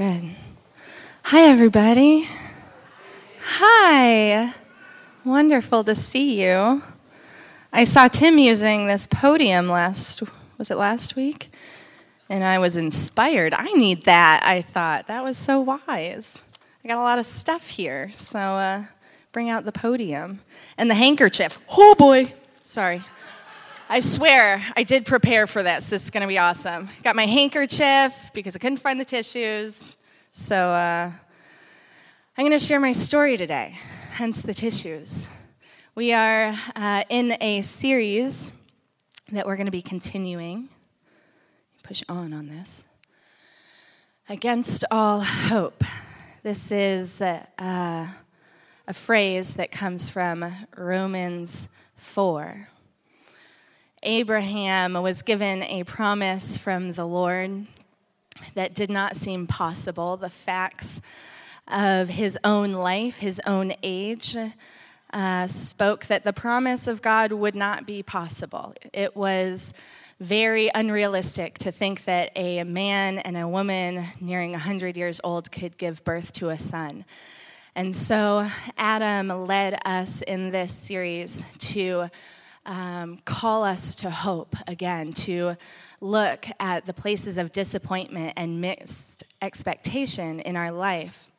Good. Hi, everybody. Hi. Wonderful to see you. I saw Tim using this podium last, was it last week? And I was inspired. I need that, I thought. That was so wise. I got a lot of stuff here, so uh, bring out the podium. And the handkerchief. Oh boy. Sorry. I swear, I did prepare for this. This is going to be awesome. Got my handkerchief because I couldn't find the tissues. So uh, I'm going to share my story today, hence the tissues. We are uh, in a series that we're going to be continuing. Push on on this. Against all hope. This is uh, a phrase that comes from Romans 4. Abraham was given a promise from the Lord that did not seem possible. The facts of his own life, his own age, uh, spoke that the promise of God would not be possible. It was very unrealistic to think that a man and a woman nearing 100 years old could give birth to a son. And so Adam led us in this series to um, call us to hope again, to look at the places of disappointment and mixed expectation in our life,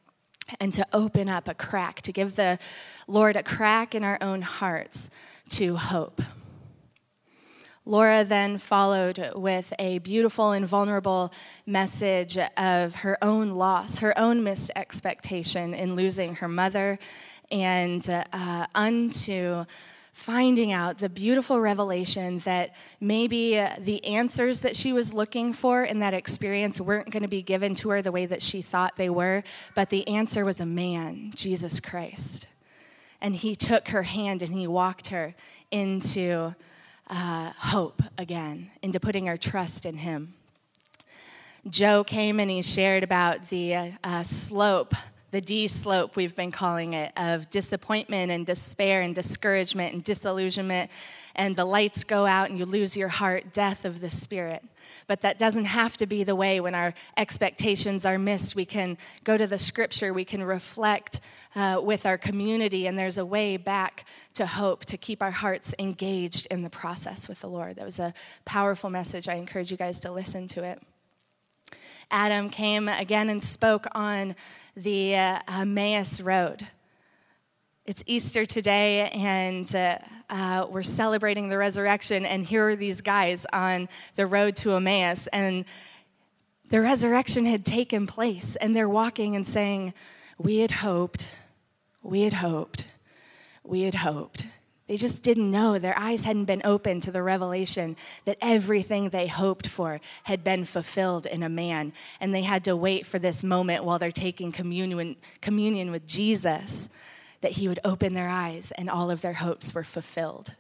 and to open up a crack, to give the Lord a crack in our own hearts to hope. Laura then followed with a beautiful and vulnerable message of her own loss, her own missed expectation in losing her mother, and uh, unto finding out the beautiful revelation that maybe uh, the answers that she was looking for in that experience weren't going to be given to her the way that she thought they were, but the answer was a man, Jesus Christ. And he took her hand and he walked her into uh, hope again, into putting her trust in him. Joe came and he shared about the uh, uh slope the D slope, we've been calling it, of disappointment and despair and discouragement and disillusionment, and the lights go out and you lose your heart, death of the spirit. But that doesn't have to be the way when our expectations are missed. We can go to the scripture, we can reflect uh, with our community, and there's a way back to hope, to keep our hearts engaged in the process with the Lord. That was a powerful message. I encourage you guys to listen to it. Adam came again and spoke on the uh, Emmaus Road. It's Easter today, and uh, uh, we're celebrating the resurrection. And here are these guys on the road to Emmaus, and the resurrection had taken place, and they're walking and saying, We had hoped, we had hoped, we had hoped. They just didn't know. Their eyes hadn't been open to the revelation that everything they hoped for had been fulfilled in a man. And they had to wait for this moment while they're taking communion, communion with Jesus that he would open their eyes and all of their hopes were fulfilled.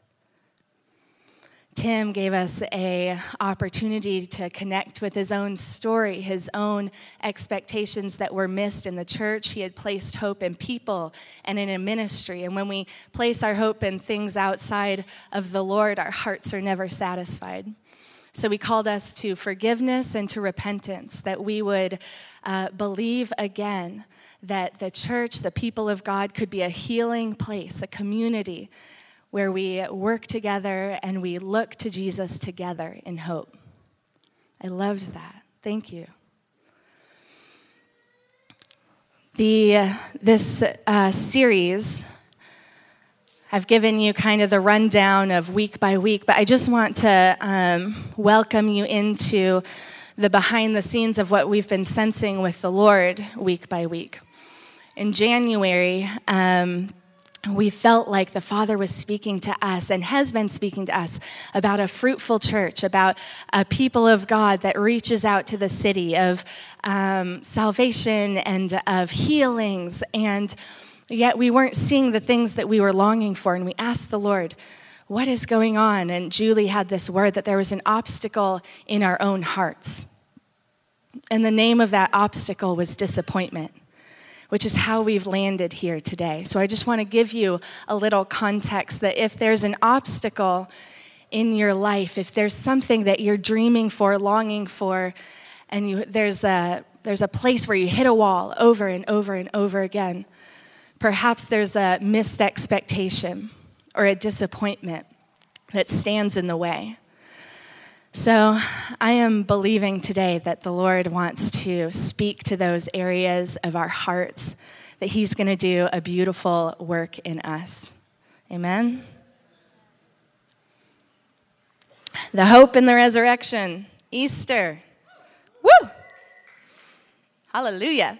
Tim gave us a opportunity to connect with his own story, his own expectations that were missed in the church. He had placed hope in people and in a ministry. And when we place our hope in things outside of the Lord, our hearts are never satisfied. So he called us to forgiveness and to repentance, that we would uh, believe again that the church, the people of God, could be a healing place, a community where we work together and we look to Jesus together in hope. I loved that. Thank you. The, this uh, series, I've given you kind of the rundown of week by week, but I just want to um, welcome you into the behind the scenes of what we've been sensing with the Lord week by week. In January, um, we felt like the Father was speaking to us and has been speaking to us about a fruitful church, about a people of God that reaches out to the city of um, salvation and of healings. And yet we weren't seeing the things that we were longing for. And we asked the Lord, What is going on? And Julie had this word that there was an obstacle in our own hearts. And the name of that obstacle was disappointment which is how we've landed here today. So I just want to give you a little context that if there's an obstacle in your life, if there's something that you're dreaming for, longing for, and you, there's a there's a place where you hit a wall over and over and over again. Perhaps there's a missed expectation or a disappointment that stands in the way. So, I am believing today that the Lord wants to speak to those areas of our hearts, that He's going to do a beautiful work in us. Amen. The hope in the resurrection, Easter. Woo! Hallelujah.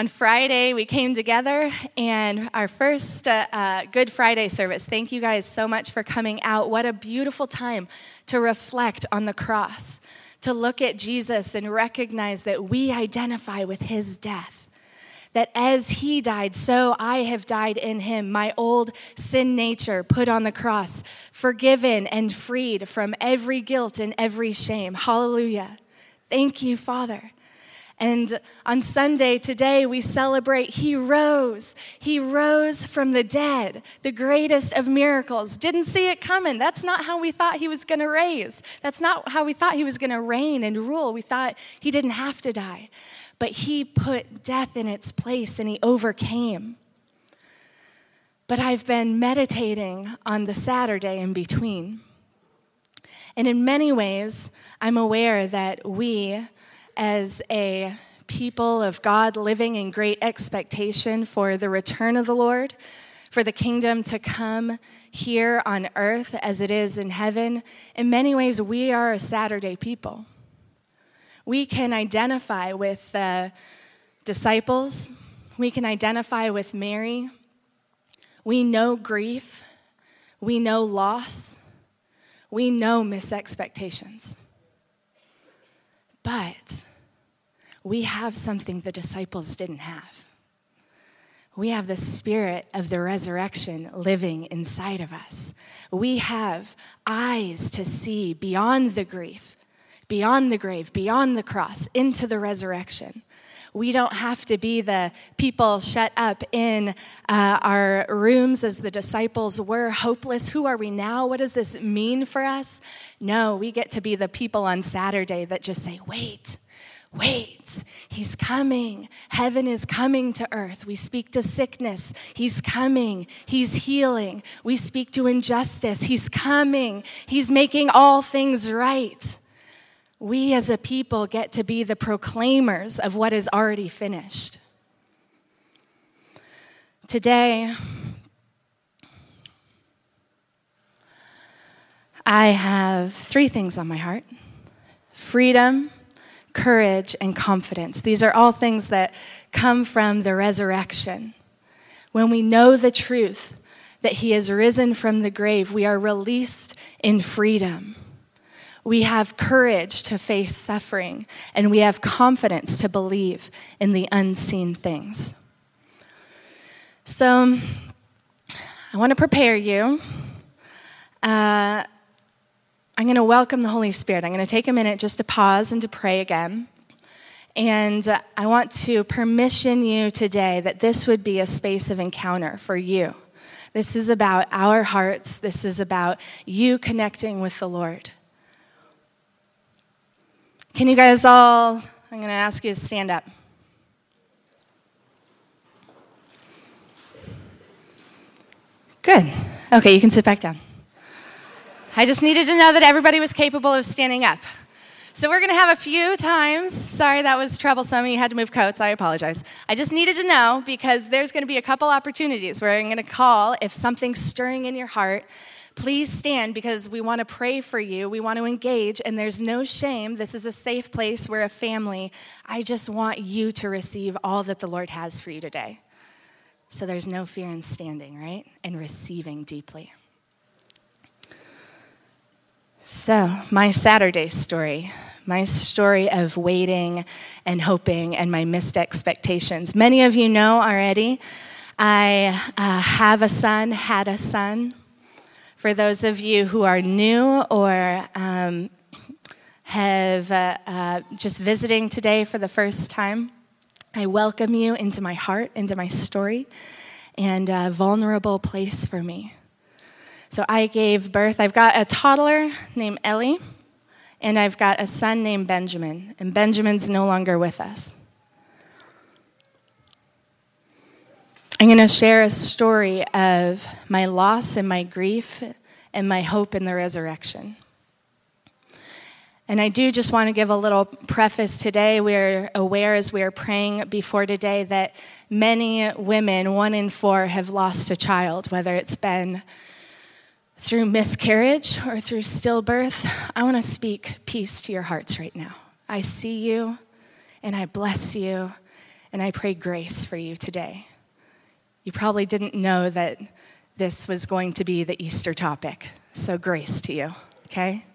On Friday, we came together and our first uh, uh, Good Friday service. Thank you guys so much for coming out. What a beautiful time to reflect on the cross, to look at Jesus and recognize that we identify with his death. That as he died, so I have died in him. My old sin nature put on the cross, forgiven and freed from every guilt and every shame. Hallelujah. Thank you, Father. And on Sunday, today, we celebrate He rose. He rose from the dead, the greatest of miracles. Didn't see it coming. That's not how we thought He was going to raise. That's not how we thought He was going to reign and rule. We thought He didn't have to die. But He put death in its place and He overcame. But I've been meditating on the Saturday in between. And in many ways, I'm aware that we, as a people of God living in great expectation for the return of the Lord, for the kingdom to come here on earth as it is in heaven, in many ways, we are a Saturday people. We can identify with the disciples, we can identify with Mary. We know grief, we know loss, we know misexpectations. But we have something the disciples didn't have. We have the spirit of the resurrection living inside of us. We have eyes to see beyond the grief, beyond the grave, beyond the cross, into the resurrection. We don't have to be the people shut up in uh, our rooms as the disciples were, hopeless. Who are we now? What does this mean for us? No, we get to be the people on Saturday that just say, wait, Wait, he's coming. Heaven is coming to earth. We speak to sickness. He's coming. He's healing. We speak to injustice. He's coming. He's making all things right. We as a people get to be the proclaimers of what is already finished. Today, I have three things on my heart freedom courage, and confidence. These are all things that come from the resurrection. When we know the truth that He has risen from the grave, we are released in freedom. We have courage to face suffering, and we have confidence to believe in the unseen things. So, I want to prepare you. Uh, I'm going to welcome the Holy Spirit. I'm going to take a minute just to pause and to pray again. And I want to permission you today that this would be a space of encounter for you. This is about our hearts, this is about you connecting with the Lord. Can you guys all, I'm going to ask you to stand up. Good. Okay, you can sit back down. I just needed to know that everybody was capable of standing up. So we're going to have a few times. Sorry, that was troublesome. You had to move coats. I apologize. I just needed to know because there's going to be a couple opportunities where I'm going to call if something's stirring in your heart. Please stand because we want to pray for you. We want to engage, and there's no shame. This is a safe place. We're a family. I just want you to receive all that the Lord has for you today. So there's no fear in standing, right? And receiving deeply. So, my Saturday story, my story of waiting and hoping and my missed expectations. Many of you know already, I uh, have a son, had a son. For those of you who are new or um, have uh, uh, just visiting today for the first time, I welcome you into my heart, into my story, and a vulnerable place for me. So I gave birth. I've got a toddler named Ellie, and I've got a son named Benjamin, and Benjamin's no longer with us. I'm going to share a story of my loss and my grief and my hope in the resurrection. And I do just want to give a little preface today. We're aware as we are praying before today that many women, one in four, have lost a child, whether it's been through miscarriage or through stillbirth. I want to speak peace to your hearts right now. I see you and I bless you and I pray grace for you today. You probably didn't know that this was going to be the Easter topic. So, grace to you, okay?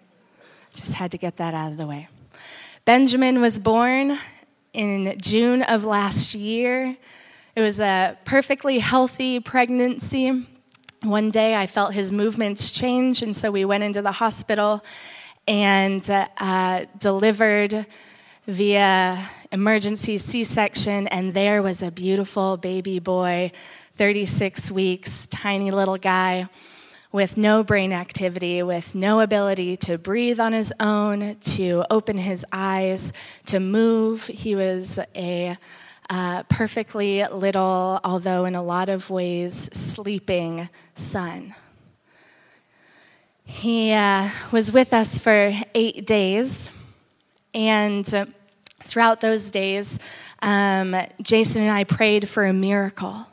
Just had to get that out of the way. Benjamin was born in June of last year. It was a perfectly healthy pregnancy. One day I felt his movements change, and so we went into the hospital and uh, delivered via emergency C section, and there was a beautiful baby boy, 36 weeks, tiny little guy with no brain activity, with no ability to breathe on his own, to open his eyes, to move. He was a uh, perfectly little, although in a lot of ways sleeping son. He uh, was with us for eight days, and throughout those days, um, Jason and I prayed for a miracle.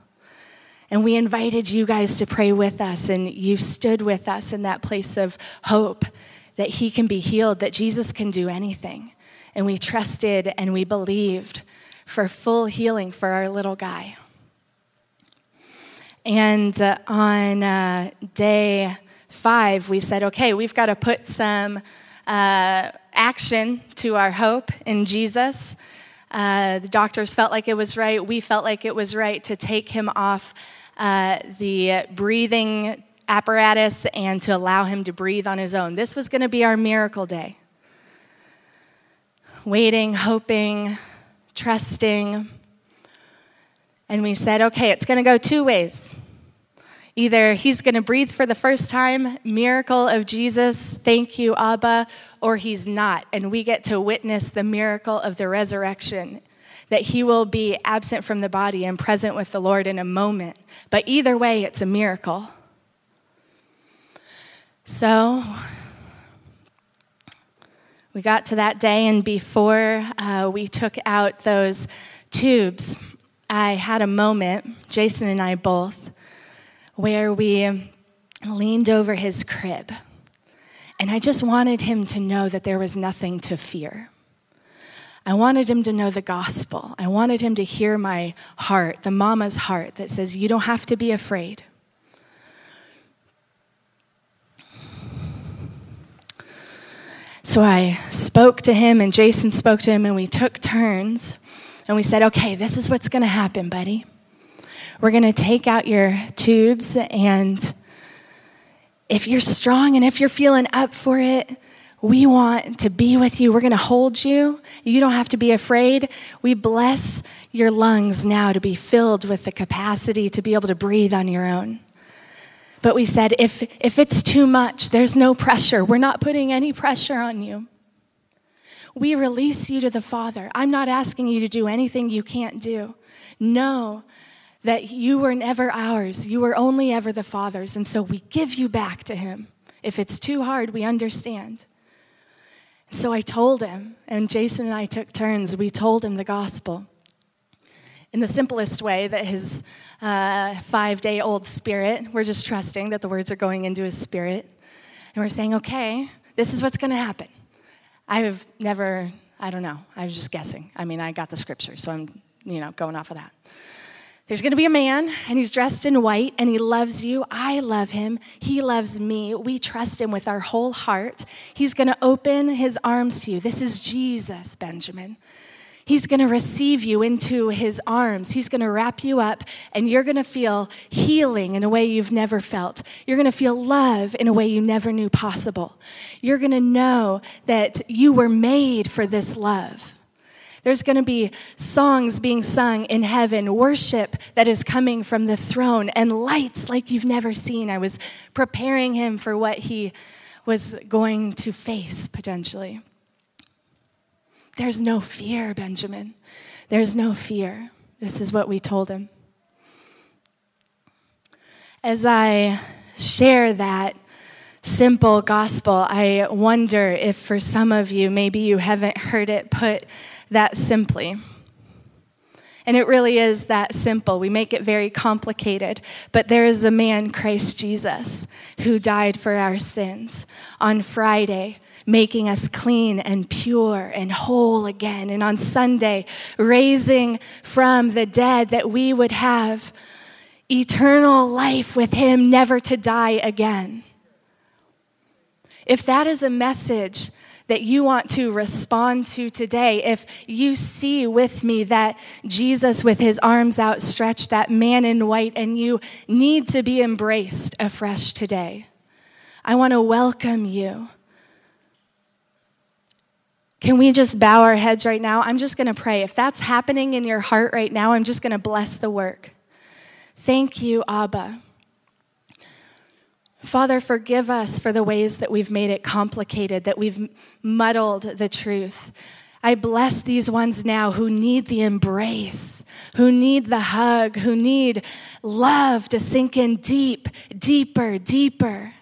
And we invited you guys to pray with us, and you stood with us in that place of hope that he can be healed, that Jesus can do anything. And we trusted and we believed for full healing for our little guy. And uh, on uh, day five, we said, okay, we've got to put some uh, action to our hope in Jesus. Uh, the doctors felt like it was right. We felt like it was right to take him off uh, the breathing apparatus and to allow him to breathe on his own. This was going to be our miracle day. Waiting, hoping, trusting. And we said, okay, it's going to go two ways. Either he's going to breathe for the first time, miracle of Jesus, thank you, Abba, or he's not. And we get to witness the miracle of the resurrection, that he will be absent from the body and present with the Lord in a moment. But either way, it's a miracle. So we got to that day, and before uh, we took out those tubes, I had a moment, Jason and I both where we leaned over his crib. And I just wanted him to know that there was nothing to fear. I wanted him to know the gospel. I wanted him to hear my heart, the mama's heart that says, You don't have to be afraid. So I spoke to him, and Jason spoke to him, and we took turns. And we said, Okay, this is what's going to happen, buddy. We're going to take out your tubes, and if you're strong and if you're feeling up for it, we want to be with you. We're going to hold you. You don't have to be afraid. We bless your lungs now to be filled with the capacity to be able to breathe on your own. But we said, if, if it's too much, there's no pressure. We're not putting any pressure on you. We release you to the Father. I'm not asking you to do anything you can't do. No, that you were never ours, you were only ever the Father's. And so we give you back to Him. If it's too hard, we understand. And so I told him, and Jason and I took turns, we told him the gospel in the simplest way that his uh, five day old spirit, we're just trusting that the words are going into his spirit. And we're saying, okay, this is what's going to happen. I've never, I don't know, I was just guessing. I mean, I got the scripture, so I'm, you know, going off of that. There's going to be a man, and he's dressed in white, and he loves you. I love him. He loves me. We trust him with our whole heart. He's going to open his arms to you. This is Jesus, Benjamin. He's going to receive you into his arms. He's going to wrap you up, and you're going to feel healing in a way you've never felt. You're going to feel love in a way you never knew possible. You're going to know that you were made for this love. There's going to be songs being sung in heaven, worship that is coming from the throne, and lights like you've never seen. I was preparing him for what he was going to face potentially. There's no fear, Benjamin. There's no fear. This is what we told him. As I share that simple gospel, I wonder if for some of you, maybe you haven't heard it put that simply. And it really is that simple. We make it very complicated. But there is a man, Christ Jesus, who died for our sins on Friday, making us clean and pure and whole again. And on Sunday, raising from the dead that we would have eternal life with him, never to die again. If that is a message that you want to respond to today, if you see with me that Jesus with his arms outstretched, that man in white, and you need to be embraced afresh today, I want to welcome you. Can we just bow our heads right now? I'm just going to pray. If that's happening in your heart right now, I'm just going to bless the work. Thank you, Abba. Father, forgive us for the ways that we've made it complicated, that we've muddled the truth. I bless these ones now who need the embrace, who need the hug, who need love to sink in deep, deeper, deeper.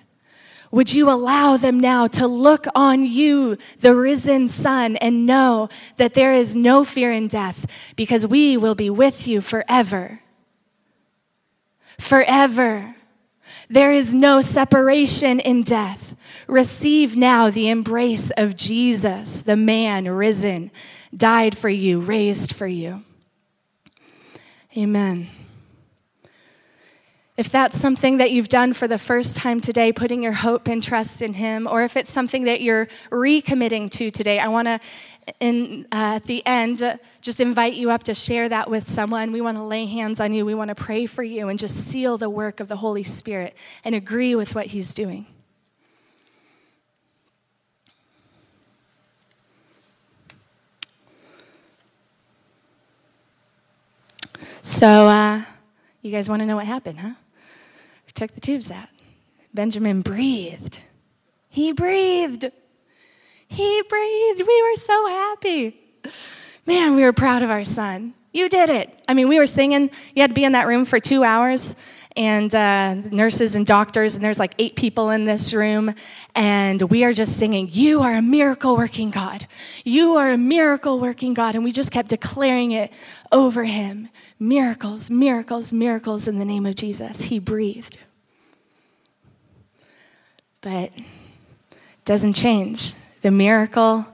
Would you allow them now to look on you, the risen Son, and know that there is no fear in death because we will be with you forever? Forever. There is no separation in death. Receive now the embrace of Jesus, the man risen, died for you, raised for you. Amen. If that's something that you've done for the first time today, putting your hope and trust in Him, or if it's something that you're recommitting to today, I want to in, uh, at the end, uh, just invite you up to share that with someone. We want to lay hands on you. We want to pray for you and just seal the work of the Holy Spirit and agree with what He's doing. So, uh, you guys want to know what happened, huh? We took the tubes out. Benjamin breathed. He breathed. He breathed. We were so happy. Man, we were proud of our son. You did it. I mean, we were singing. You had to be in that room for two hours, and uh, nurses and doctors, and there's like eight people in this room, and we are just singing, You are a miracle working God. You are a miracle working God. And we just kept declaring it over him miracles, miracles, miracles in the name of Jesus. He breathed. But it doesn't change. The miracle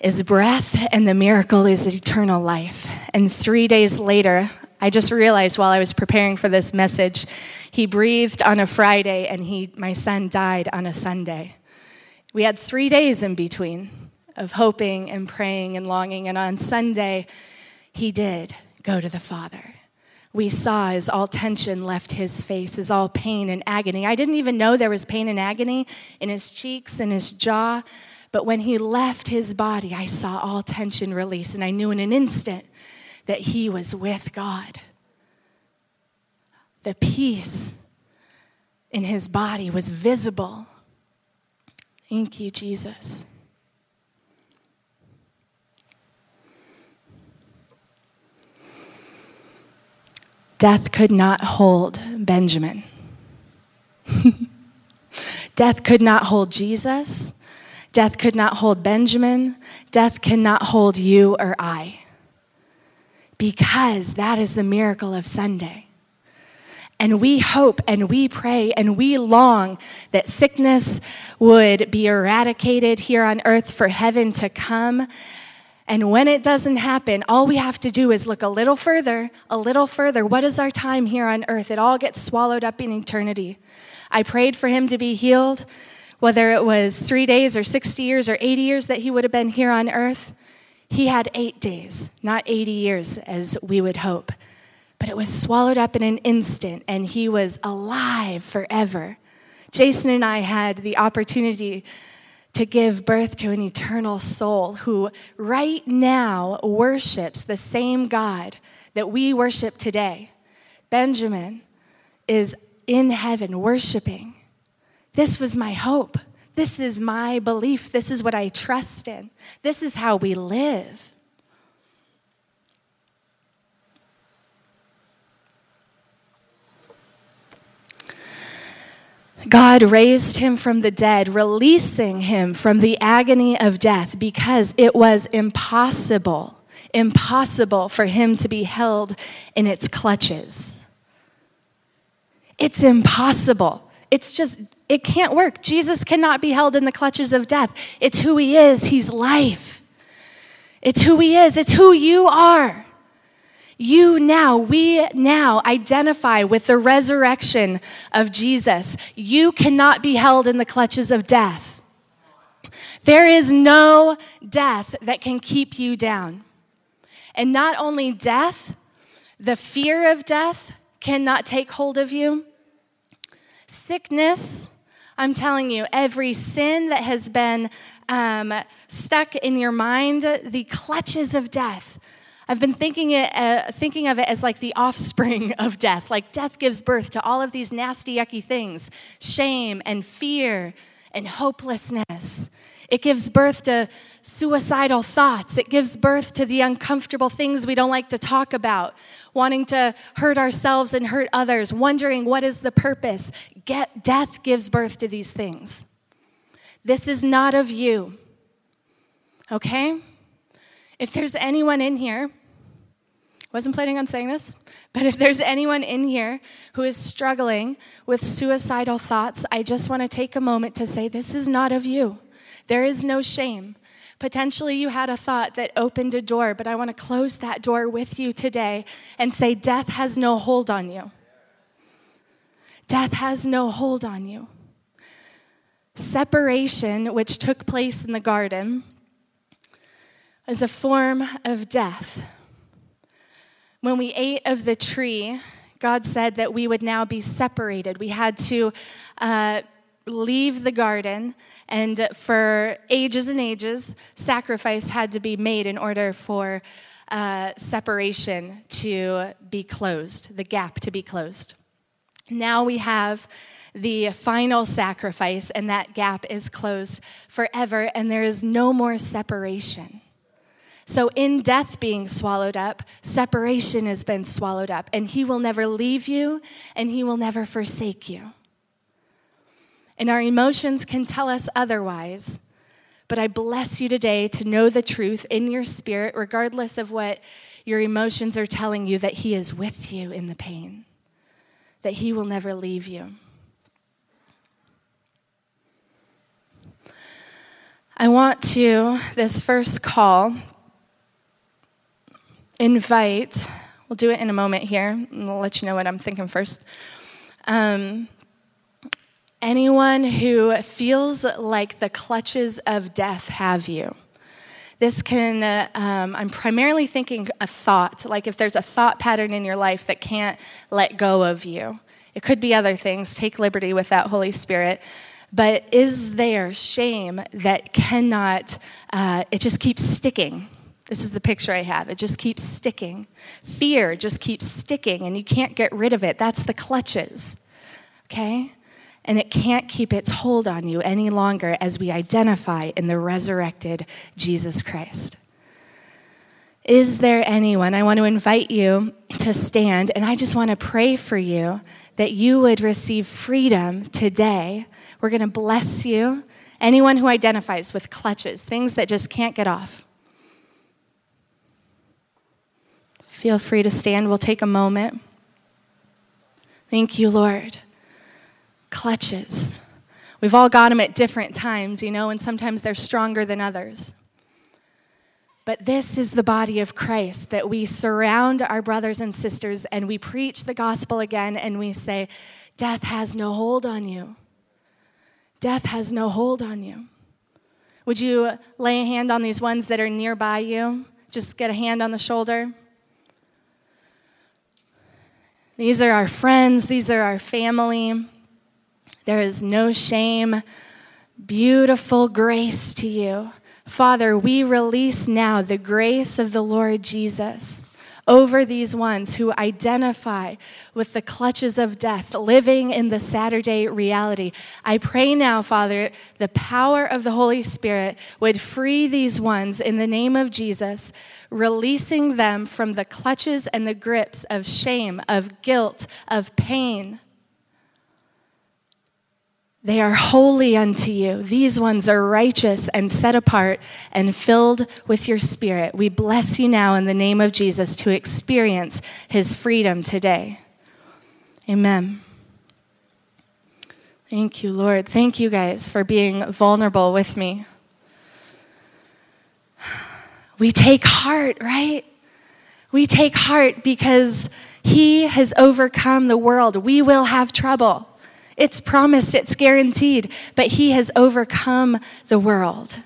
is breath, and the miracle is eternal life. And three days later, I just realized while I was preparing for this message, he breathed on a Friday, and he, my son died on a Sunday. We had three days in between of hoping and praying and longing, and on Sunday, he did go to the Father. We saw as all tension left his face, as all pain and agony. I didn't even know there was pain and agony in his cheeks and his jaw. But when he left his body, I saw all tension release, and I knew in an instant that he was with God. The peace in his body was visible. Thank you, Jesus. Death could not hold Benjamin. Death could not hold Jesus. Death could not hold Benjamin. Death cannot hold you or I. Because that is the miracle of Sunday. And we hope and we pray and we long that sickness would be eradicated here on earth for heaven to come. And when it doesn't happen, all we have to do is look a little further, a little further. What is our time here on earth? It all gets swallowed up in eternity. I prayed for him to be healed whether it was three days or 60 years or 80 years that he would have been here on earth, he had eight days, not 80 years as we would hope. But it was swallowed up in an instant, and he was alive forever. Jason and I had the opportunity to give birth to an eternal soul who right now worships the same God that we worship today. Benjamin is in heaven worshiping this was my hope. This is my belief. This is what I trust in. This is how we live. God raised him from the dead, releasing him from the agony of death because it was impossible, impossible for him to be held in its clutches. It's impossible. It's just, it can't work. Jesus cannot be held in the clutches of death. It's who he is, he's life. It's who he is, it's who you are. You now, we now identify with the resurrection of Jesus. You cannot be held in the clutches of death. There is no death that can keep you down. And not only death, the fear of death cannot take hold of you. Sickness, I'm telling you, every sin that has been um, stuck in your mind, the clutches of death I've been thinking, it, uh, thinking of it as like the offspring of death. Like death gives birth to all of these nasty, yucky things shame and fear and hopelessness. It gives birth to suicidal thoughts. It gives birth to the uncomfortable things we don't like to talk about, wanting to hurt ourselves and hurt others, wondering what is the purpose. Get, death gives birth to these things. This is not of you. Okay? If there's anyone in here wasn't planning on saying this, but if there's anyone in here who is struggling with suicidal thoughts, I just want to take a moment to say this is not of you. There is no shame. Potentially, you had a thought that opened a door, but I want to close that door with you today and say, Death has no hold on you. Death has no hold on you. Separation, which took place in the garden, is a form of death when we ate of the tree, God said that we would now be separated. We had to uh, leave the garden, and for ages and ages, sacrifice had to be made in order for uh, separation to be closed, the gap to be closed. Now we have the final sacrifice, and that gap is closed forever, and there is no more separation. So, in death being swallowed up, separation has been swallowed up, and He will never leave you and He will never forsake you. And our emotions can tell us otherwise, but I bless you today to know the truth in your spirit, regardless of what your emotions are telling you, that He is with you in the pain, that He will never leave you. I want to, this first call, invite, we'll do it in a moment here, and I'll let you know what I'm thinking first. Um, anyone who feels like the clutches of death have you. This can, uh, um, I'm primarily thinking a thought, like if there's a thought pattern in your life that can't let go of you. It could be other things. Take liberty with that, Holy Spirit. But is there shame that cannot, uh, it just keeps sticking? This is the picture I have. It just keeps sticking. Fear just keeps sticking, and you can't get rid of it. That's the clutches, okay? And it can't keep its hold on you any longer as we identify in the resurrected Jesus Christ. Is there anyone? I want to invite you to stand, and I just want to pray for you that you would receive freedom today. We're going to bless you. Anyone who identifies with clutches, things that just can't get off. Feel free to stand. We'll take a moment. Thank you, Lord. Clutches. We've all got them at different times, you know, and sometimes they're stronger than others. But this is the body of Christ that we surround our brothers and sisters and we preach the gospel again and we say, Death has no hold on you. Death has no hold on you. Would you lay a hand on these ones that are nearby you? Just get a hand on the shoulder. These are our friends, these are our family. There is no shame. Beautiful grace to you. Father, we release now the grace of the Lord Jesus over these ones who identify with the clutches of death, living in the Saturday reality. I pray now, Father, the power of the Holy Spirit would free these ones in the name of Jesus, releasing them from the clutches and the grips of shame, of guilt, of pain. They are holy unto you. These ones are righteous and set apart and filled with your spirit. We bless you now in the name of Jesus to experience his freedom today. Amen. Thank you, Lord. Thank you guys for being vulnerable with me. We take heart, right? We take heart because he has overcome the world. We will have trouble. It's promised, it's guaranteed, but He has overcome the world.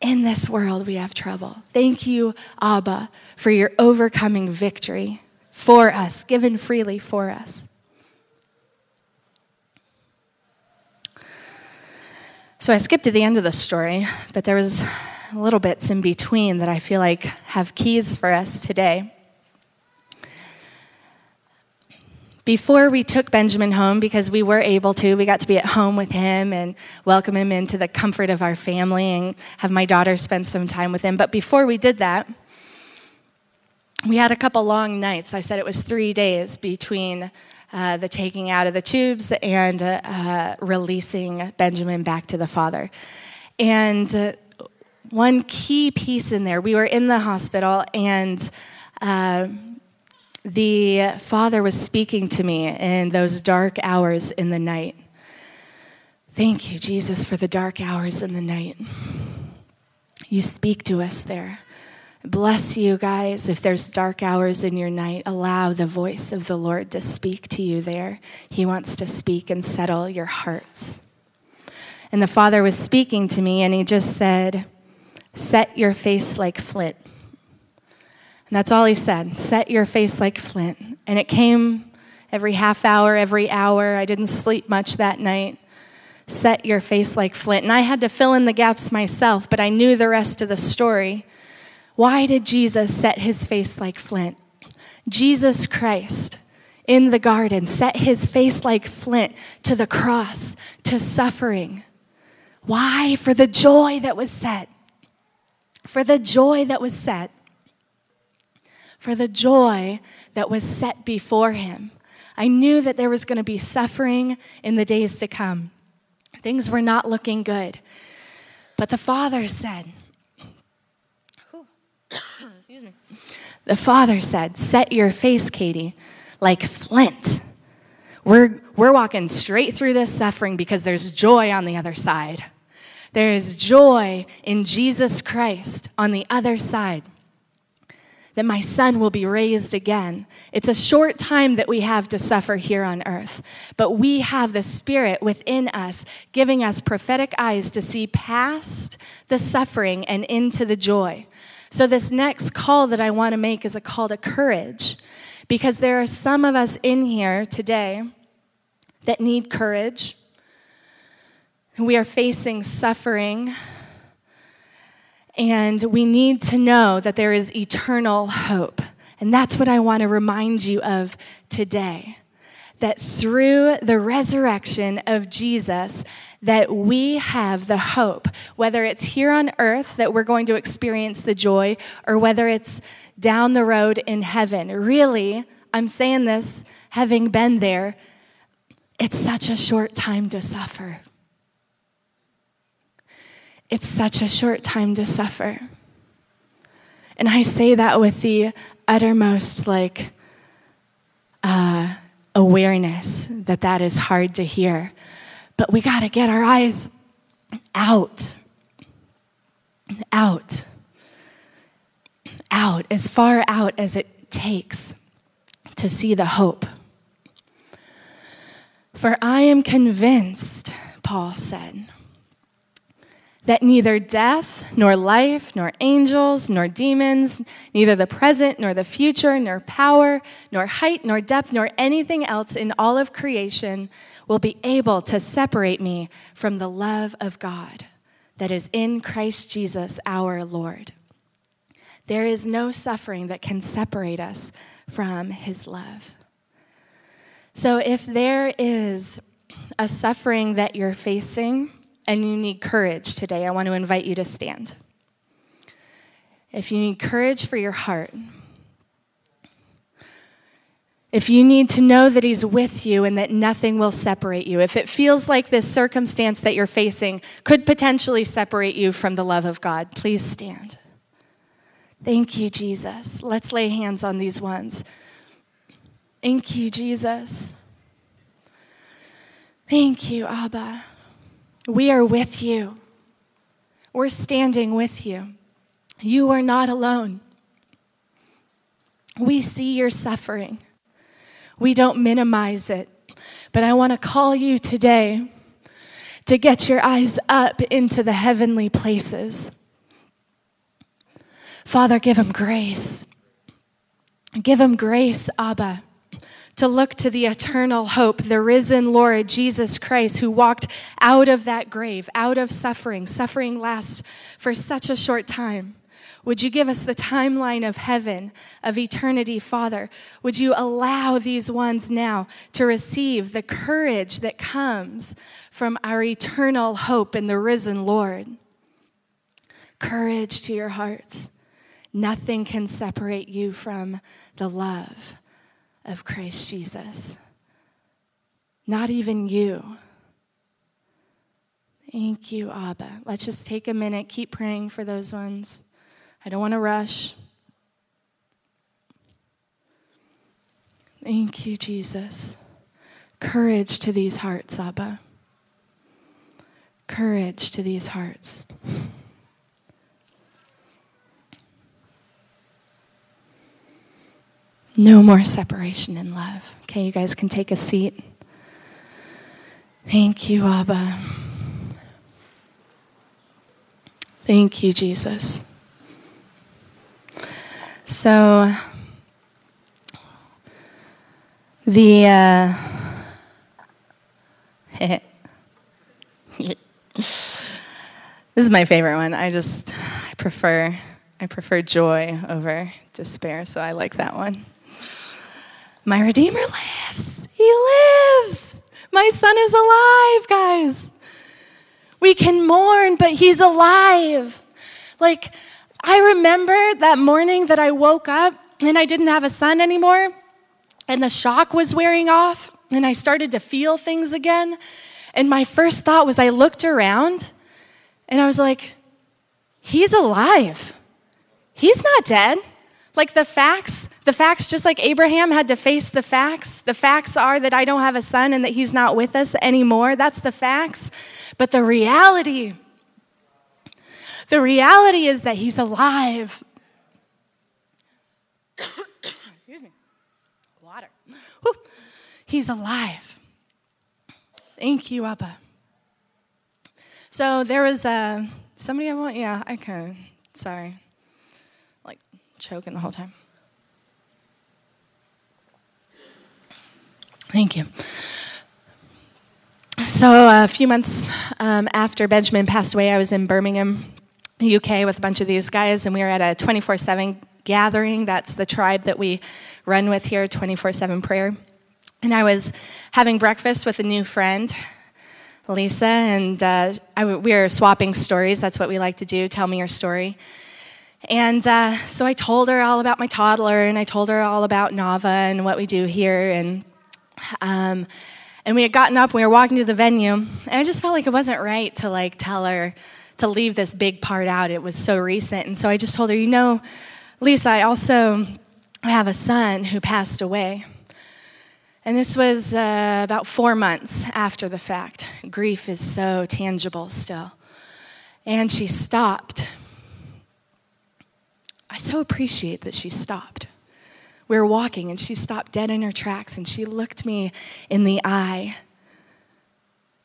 In this world, we have trouble. Thank you, Abba, for your overcoming victory for us, given freely for us. So I skipped to the end of the story, but there was little bits in between that I feel like have keys for us today. Before we took Benjamin home, because we were able to, we got to be at home with him and welcome him into the comfort of our family and have my daughter spend some time with him. But before we did that, we had a couple long nights. I said it was three days between uh, the taking out of the tubes and uh, uh, releasing Benjamin back to the father. And uh, one key piece in there, we were in the hospital and uh, the Father was speaking to me in those dark hours in the night. Thank you, Jesus, for the dark hours in the night. You speak to us there. Bless you guys. If there's dark hours in your night, allow the voice of the Lord to speak to you there. He wants to speak and settle your hearts. And the Father was speaking to me, and He just said, Set your face like flint. And that's all he said set your face like flint. And it came every half hour, every hour. I didn't sleep much that night. Set your face like flint. And I had to fill in the gaps myself, but I knew the rest of the story. Why did Jesus set his face like flint? Jesus Christ in the garden set his face like flint to the cross, to suffering. Why? For the joy that was set. For the joy that was set for the joy that was set before him. I knew that there was going to be suffering in the days to come. Things were not looking good. But the Father said, Excuse me. The Father said, Set your face, Katie, like flint. We're, we're walking straight through this suffering because there's joy on the other side. There is joy in Jesus Christ on the other side that my son will be raised again. It's a short time that we have to suffer here on earth, but we have the Spirit within us giving us prophetic eyes to see past the suffering and into the joy. So, this next call that I want to make is a call to courage because there are some of us in here today that need courage. We are facing suffering and we need to know that there is eternal hope. And that's what I want to remind you of today. That through the resurrection of Jesus, that we have the hope, whether it's here on earth that we're going to experience the joy, or whether it's down the road in heaven. Really, I'm saying this having been there, it's such a short time to suffer. It's such a short time to suffer. And I say that with the uttermost, like, uh, awareness that that is hard to hear. But we got to get our eyes out. Out. Out, as far out as it takes to see the hope. For I am convinced, Paul said, that neither death, nor life, nor angels, nor demons, neither the present, nor the future, nor power, nor height, nor depth, nor anything else in all of creation will be able to separate me from the love of God that is in Christ Jesus our Lord. There is no suffering that can separate us from his love. So if there is a suffering that you're facing and you need courage today, I want to invite you to stand. If you need courage for your heart, if you need to know that He's with you and that nothing will separate you, if it feels like this circumstance that you're facing could potentially separate you from the love of God, please stand. Thank you, Jesus. Let's lay hands on these ones. Thank you, Jesus. Thank you, Abba. We are with you. We're standing with you. You are not alone. We see your suffering. We don't minimize it. But I want to call you today to get your eyes up into the heavenly places. Father, give him grace. Give him grace, Abba, to look to the eternal hope, the risen Lord Jesus Christ, who walked out of that grave, out of suffering. Suffering lasts for such a short time. Would you give us the timeline of heaven, of eternity, Father? Would you allow these ones now to receive the courage that comes from our eternal hope in the risen Lord? Courage to your hearts. Nothing can separate you from the love of Christ Jesus. Not even you. Thank you, Abba. Let's just take a minute, keep praying for those ones. I don't want to rush. Thank you, Jesus. Courage to these hearts, Abba. Courage to these hearts. No more separation in love. Okay, you guys can take a seat. Thank you, Abba. Thank you, Jesus. So, the. Uh, this is my favorite one. I just I prefer I prefer joy over despair, so I like that one. My Redeemer lives. He lives. My son is alive, guys. We can mourn, but he's alive. Like I remember that morning that I woke up and I didn't have a son anymore, and the shock was wearing off, and I started to feel things again. And my first thought was I looked around and I was like, He's alive. He's not dead. Like the facts, the facts, just like Abraham had to face the facts. The facts are that I don't have a son and that he's not with us anymore. That's the facts. But the reality the reality is that he's alive. Excuse me. Water. Whew. He's alive. Thank you, Abba. So there was a somebody I want. Yeah, I can. Sorry, like choking the whole time. Thank you. So a few months um, after Benjamin passed away, I was in Birmingham UK with a bunch of these guys, and we were at a 24 7 gathering. That's the tribe that we run with here, 24 7 prayer. And I was having breakfast with a new friend, Lisa, and uh, I, we were swapping stories. That's what we like to do tell me your story. And uh, so I told her all about my toddler, and I told her all about Nava and what we do here. And, um, and we had gotten up, we were walking to the venue, and I just felt like it wasn't right to like tell her to leave this big part out. It was so recent. And so I just told her, you know, Lisa, I also have a son who passed away. And this was uh, about four months after the fact. Grief is so tangible still. And she stopped. I so appreciate that she stopped. We were walking and she stopped dead in her tracks and she looked me in the eye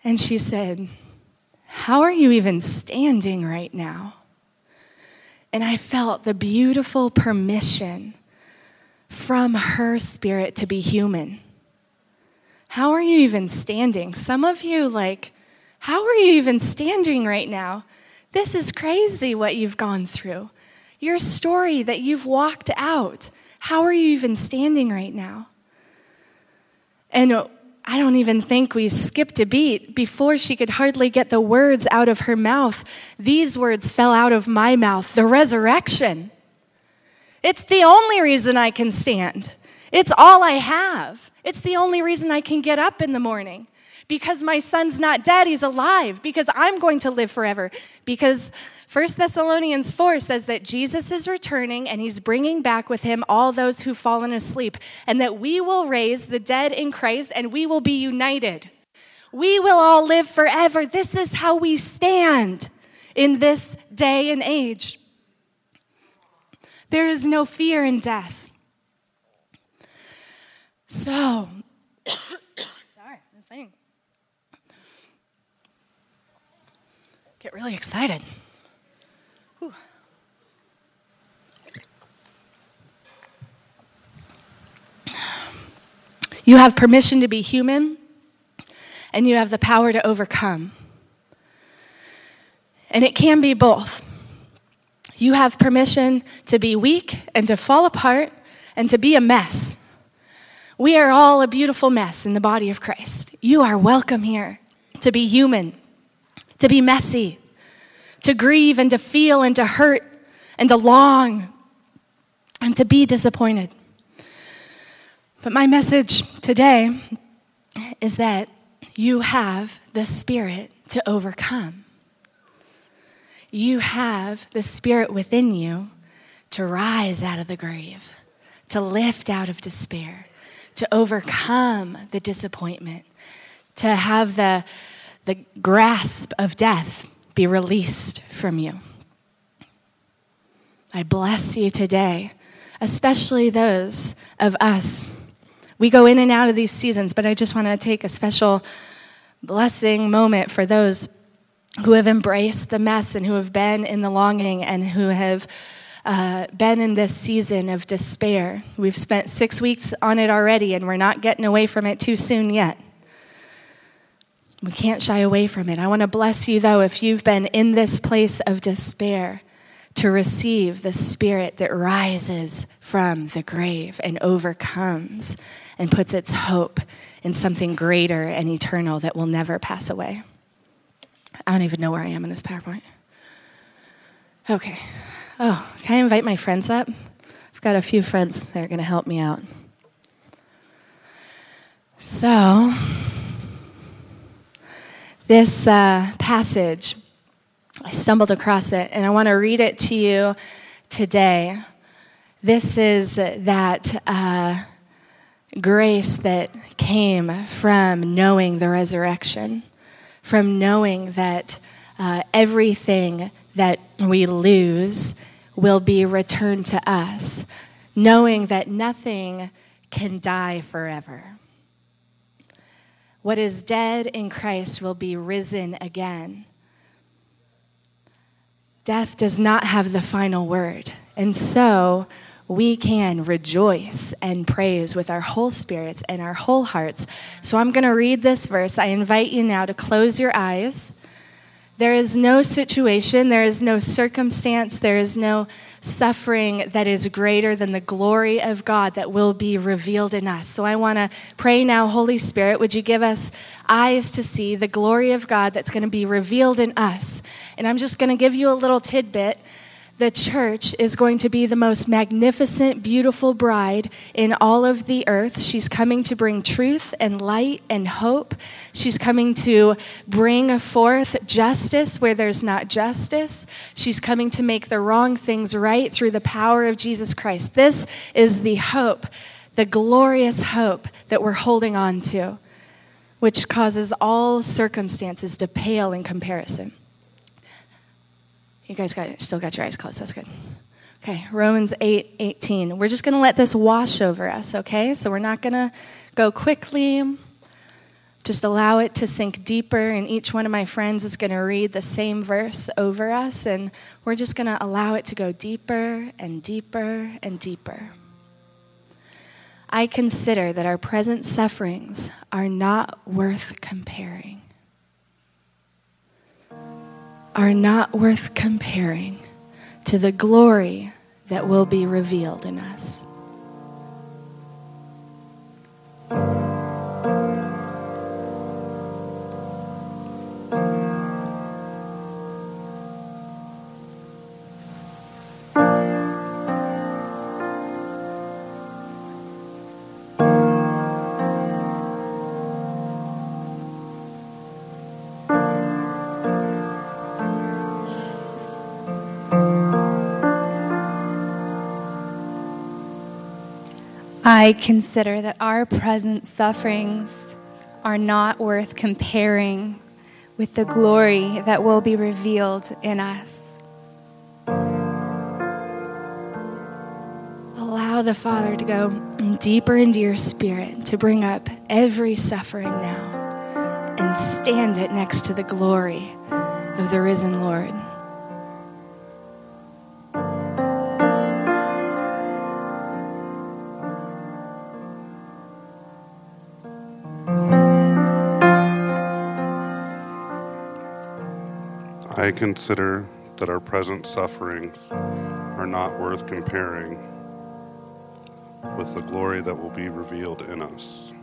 and she said, how are you even standing right now? And I felt the beautiful permission from her spirit to be human. How are you even standing? Some of you, like, how are you even standing right now? This is crazy what you've gone through. Your story that you've walked out. How are you even standing right now? And uh, I don't even think we skipped a beat. Before she could hardly get the words out of her mouth, these words fell out of my mouth the resurrection. It's the only reason I can stand. It's all I have. It's the only reason I can get up in the morning because my son's not dead, he's alive, because I'm going to live forever. Because 1 Thessalonians 4 says that Jesus is returning and he's bringing back with him all those who've fallen asleep, and that we will raise the dead in Christ and we will be united. We will all live forever. This is how we stand in this day and age. There is no fear in death. So, get really excited. Whew. You have permission to be human, and you have the power to overcome. And it can be both. You have permission to be weak and to fall apart and to be a mess. We are all a beautiful mess in the body of Christ. You are welcome here to be human to be messy, to grieve and to feel and to hurt and to long and to be disappointed. But my message today is that you have the Spirit to overcome. You have the Spirit within you to rise out of the grave, to lift out of despair, to overcome the disappointment, to have the the grasp of death be released from you. I bless you today, especially those of us. We go in and out of these seasons, but I just want to take a special blessing moment for those who have embraced the mess and who have been in the longing and who have uh, been in this season of despair. We've spent six weeks on it already, and we're not getting away from it too soon yet. We can't shy away from it. I want to bless you, though, if you've been in this place of despair, to receive the spirit that rises from the grave and overcomes and puts its hope in something greater and eternal that will never pass away. I don't even know where I am in this PowerPoint. Okay. Oh, can I invite my friends up? I've got a few friends that are going to help me out. So, this uh, passage, I stumbled across it, and I want to read it to you today. This is that uh, grace that came from knowing the resurrection, from knowing that uh, everything that we lose will be returned to us, knowing that nothing can die forever. What is dead in Christ will be risen again. Death does not have the final word. And so we can rejoice and praise with our whole spirits and our whole hearts. So I'm going to read this verse. I invite you now to close your eyes there is no situation, there is no circumstance, there is no suffering that is greater than the glory of God that will be revealed in us. So I want to pray now, Holy Spirit, would you give us eyes to see the glory of God that's going to be revealed in us? And I'm just going to give you a little tidbit the church is going to be the most magnificent, beautiful bride in all of the earth. She's coming to bring truth and light and hope. She's coming to bring forth justice where there's not justice. She's coming to make the wrong things right through the power of Jesus Christ. This is the hope, the glorious hope that we're holding on to, which causes all circumstances to pale in comparison. You guys got still got your eyes closed. That's good. Okay, Romans 8 18. We're just going to let this wash over us, okay? So we're not going to go quickly. Just allow it to sink deeper, and each one of my friends is going to read the same verse over us, and we're just going to allow it to go deeper and deeper and deeper. I consider that our present sufferings are not worth comparing are not worth comparing to the glory that will be revealed in us. I consider that our present sufferings are not worth comparing with the glory that will be revealed in us. Allow the Father to go deeper into your spirit, to bring up every suffering now and stand it next to the glory of the risen Lord. I consider that our present sufferings are not worth comparing with the glory that will be revealed in us.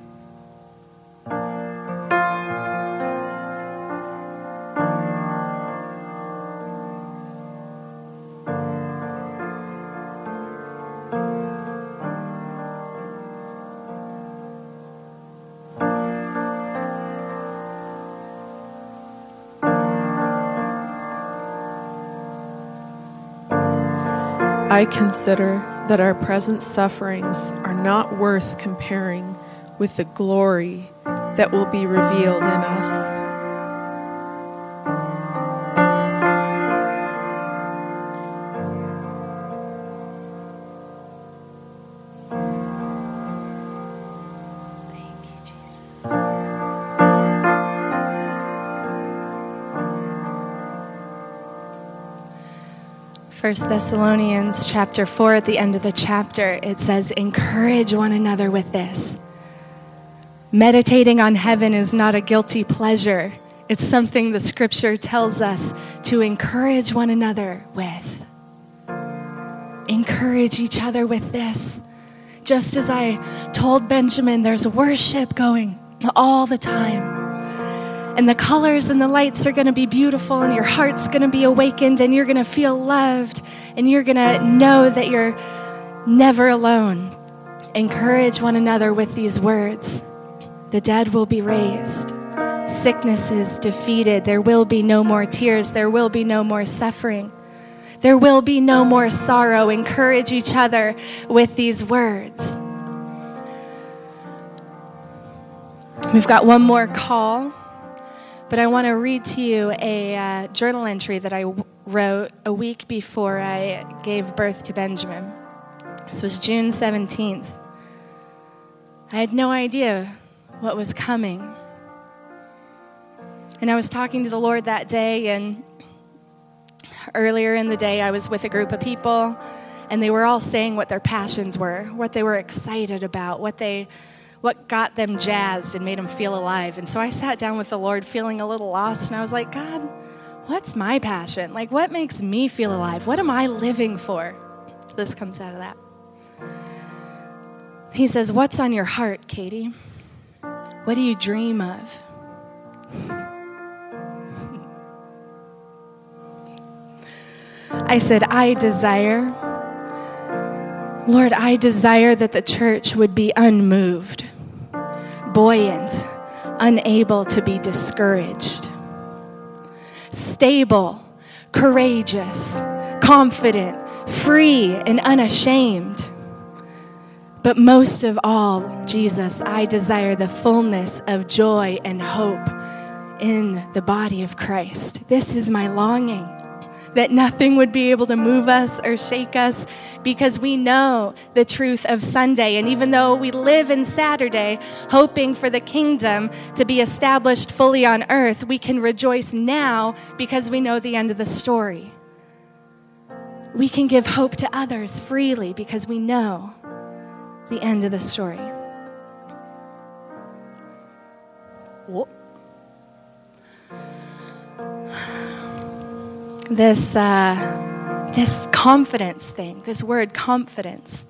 I consider that our present sufferings are not worth comparing with the glory that will be revealed in us. First Thessalonians chapter 4 at the end of the chapter it says encourage one another with this. Meditating on heaven is not a guilty pleasure. It's something the scripture tells us to encourage one another with. Encourage each other with this. Just as I told Benjamin, there's worship going all the time. And the colors and the lights are going to be beautiful, and your heart's going to be awakened, and you're going to feel loved, and you're going to know that you're never alone. Encourage one another with these words The dead will be raised, sickness is defeated, there will be no more tears, there will be no more suffering. There will be no more sorrow. Encourage each other with these words. We've got one more call, but I want to read to you a uh, journal entry that I w- wrote a week before I gave birth to Benjamin. This was June 17th. I had no idea what was coming. And I was talking to the Lord that day, and earlier in the day, I was with a group of people, and they were all saying what their passions were, what they were excited about, what they what got them jazzed and made them feel alive. And so I sat down with the Lord feeling a little lost, and I was like, God, what's my passion? Like, what makes me feel alive? What am I living for? This comes out of that. He says, What's on your heart, Katie? What do you dream of? I said, I desire, Lord, I desire that the church would be unmoved, buoyant, unable to be discouraged, stable, courageous, confident, free, and unashamed. But most of all, Jesus, I desire the fullness of joy and hope in the body of Christ. This is my longing that nothing would be able to move us or shake us because we know the truth of Sunday. And even though we live in Saturday, hoping for the kingdom to be established fully on earth, we can rejoice now because we know the end of the story. We can give hope to others freely because we know the end of the story. Whoop. This uh, this confidence thing, this word confidence.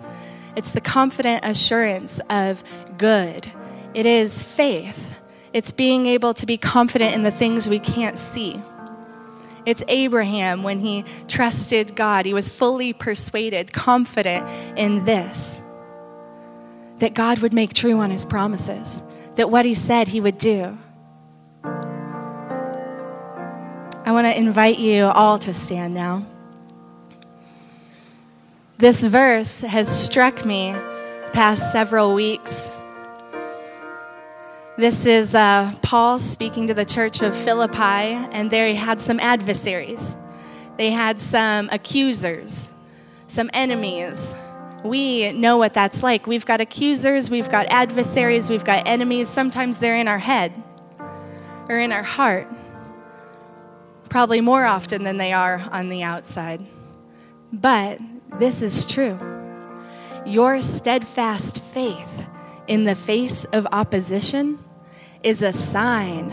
It's the confident assurance of good. It is faith. It's being able to be confident in the things we can't see. It's Abraham when he trusted God. He was fully persuaded, confident in this that God would make true on his promises, that what he said he would do. I want to invite you all to stand now. This verse has struck me past several weeks. This is uh, Paul speaking to the church of Philippi, and there he had some adversaries. They had some accusers, some enemies. We know what that's like. We've got accusers, we've got adversaries, we've got enemies. Sometimes they're in our head or in our heart, probably more often than they are on the outside. But this is true. Your steadfast faith in the face of opposition is a sign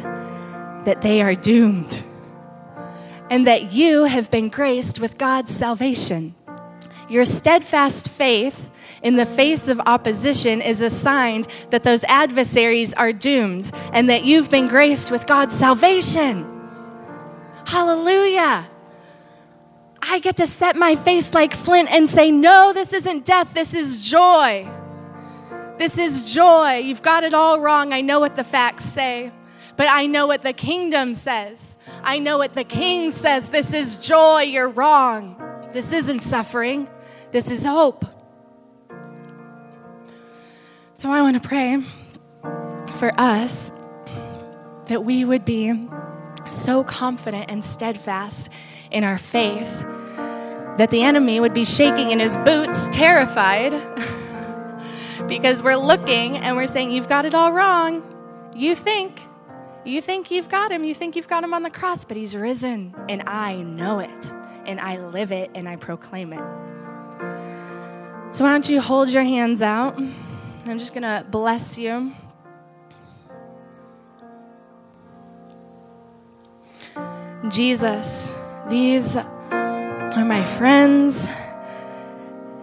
that they are doomed and that you have been graced with God's salvation. Your steadfast faith in the face of opposition is a sign that those adversaries are doomed and that you've been graced with God's salvation. Hallelujah. I get to set my face like flint and say, No, this isn't death, this is joy. This is joy. You've got it all wrong. I know what the facts say, but I know what the kingdom says. I know what the king says. This is joy. You're wrong. This isn't suffering, this is hope. So I want to pray for us that we would be so confident and steadfast in our faith that the enemy would be shaking in his boots, terrified, because we're looking and we're saying, You've got it all wrong. You think. You think you've got him. You think you've got him on the cross, but he's risen. And I know it. And I live it and I proclaim it. So why don't you hold your hands out? I'm just going to bless you. Jesus, these are my friends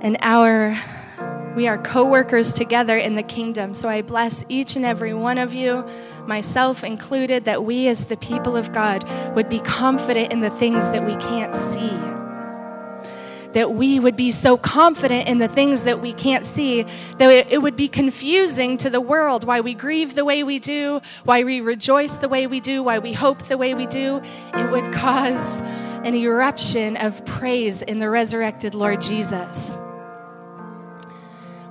and our we are co-workers together in the kingdom. So I bless each and every one of you, myself included, that we as the people of God would be confident in the things that we can't see. That we would be so confident in the things that we can't see that it would be confusing to the world why we grieve the way we do, why we rejoice the way we do, why we hope the way we do. It would cause an eruption of praise in the resurrected Lord Jesus.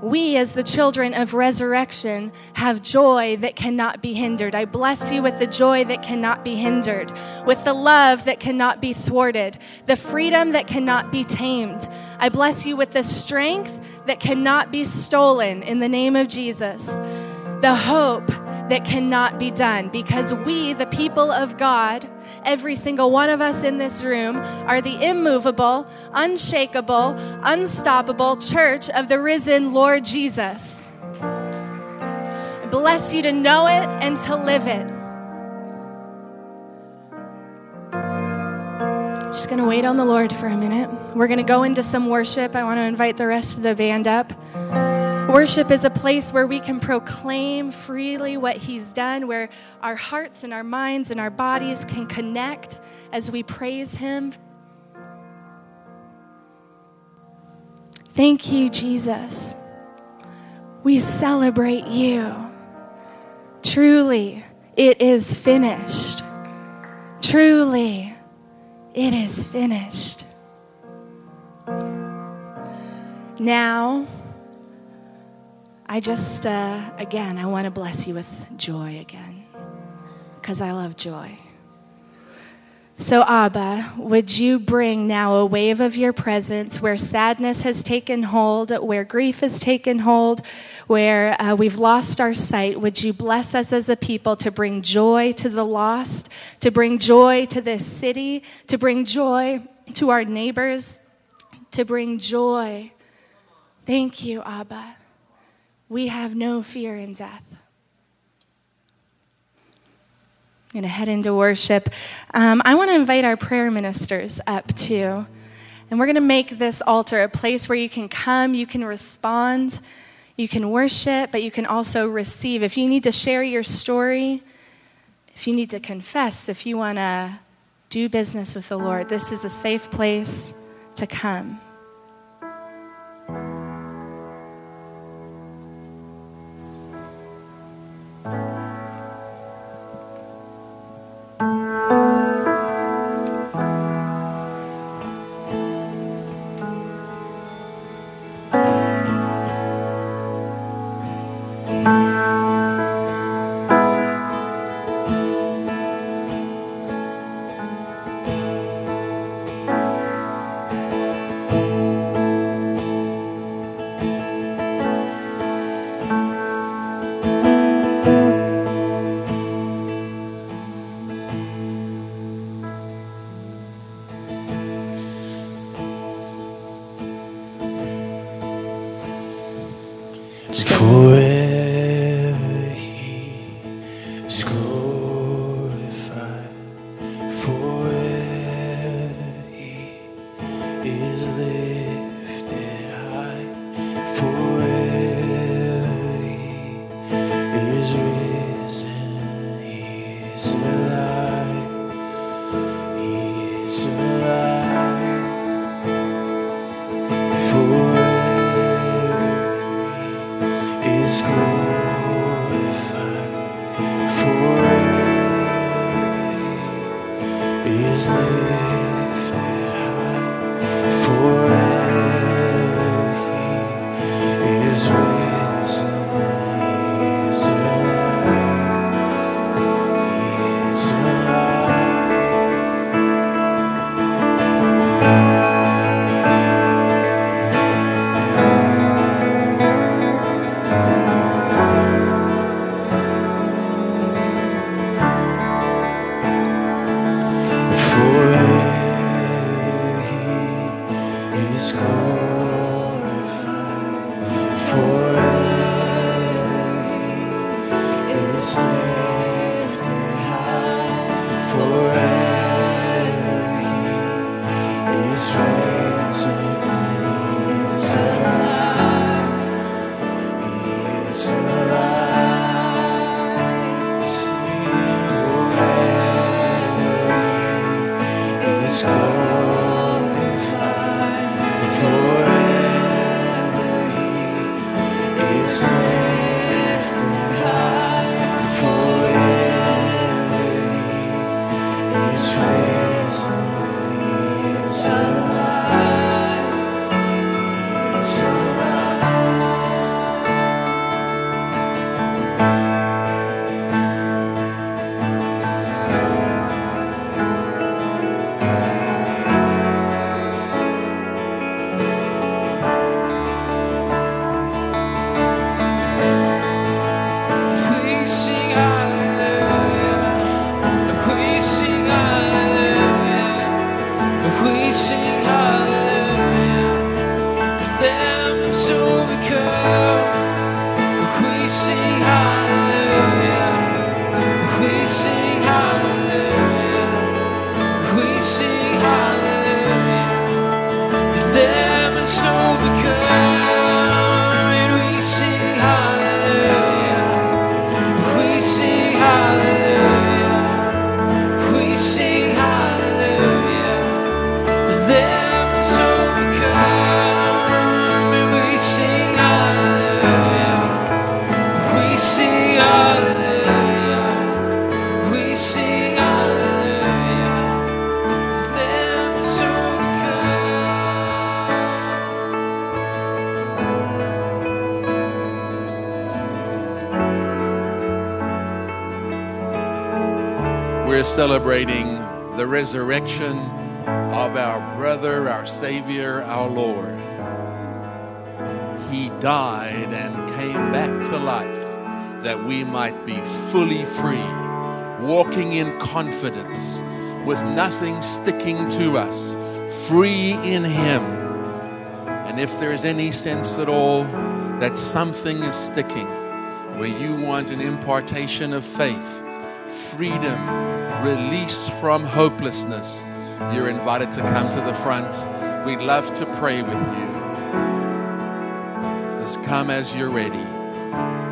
We, as the children of resurrection, have joy that cannot be hindered. I bless you with the joy that cannot be hindered, with the love that cannot be thwarted, the freedom that cannot be tamed. I bless you with the strength that cannot be stolen in the name of Jesus, the hope that cannot be done, because we, the people of God, every single one of us in this room are the immovable, unshakable, unstoppable church of the risen Lord Jesus. Bless you to know it and to live it. Just going to wait on the Lord for a minute. We're going to go into some worship. I want to invite the rest of the band up. Worship is a place where we can proclaim freely what He's done, where our hearts and our minds and our bodies can connect as we praise Him. Thank you, Jesus. We celebrate you. Truly, it is finished. Truly, it is finished. Now, I just, uh, again, I want to bless you with joy again because I love joy. So, Abba, would you bring now a wave of your presence where sadness has taken hold, where grief has taken hold, where uh, we've lost our sight? Would you bless us as a people to bring joy to the lost, to bring joy to this city, to bring joy to our neighbors, to bring joy? Thank you, Abba we have no fear in death. I'm going to head into worship. Um, I want to invite our prayer ministers up too. And we're going to make this altar a place where you can come, you can respond, you can worship, but you can also receive. If you need to share your story, if you need to confess, if you want to do business with the Lord, this is a safe place to come. He celebrating the resurrection of our brother, our Savior, our Lord. He died and came back to life that we might be fully free, walking in confidence, with nothing sticking to us, free in Him. And if there's any sense at all that something is sticking, where you want an impartation of faith, freedom, release from hopelessness, you're invited to come to the front. We'd love to pray with you. Just come as you're ready.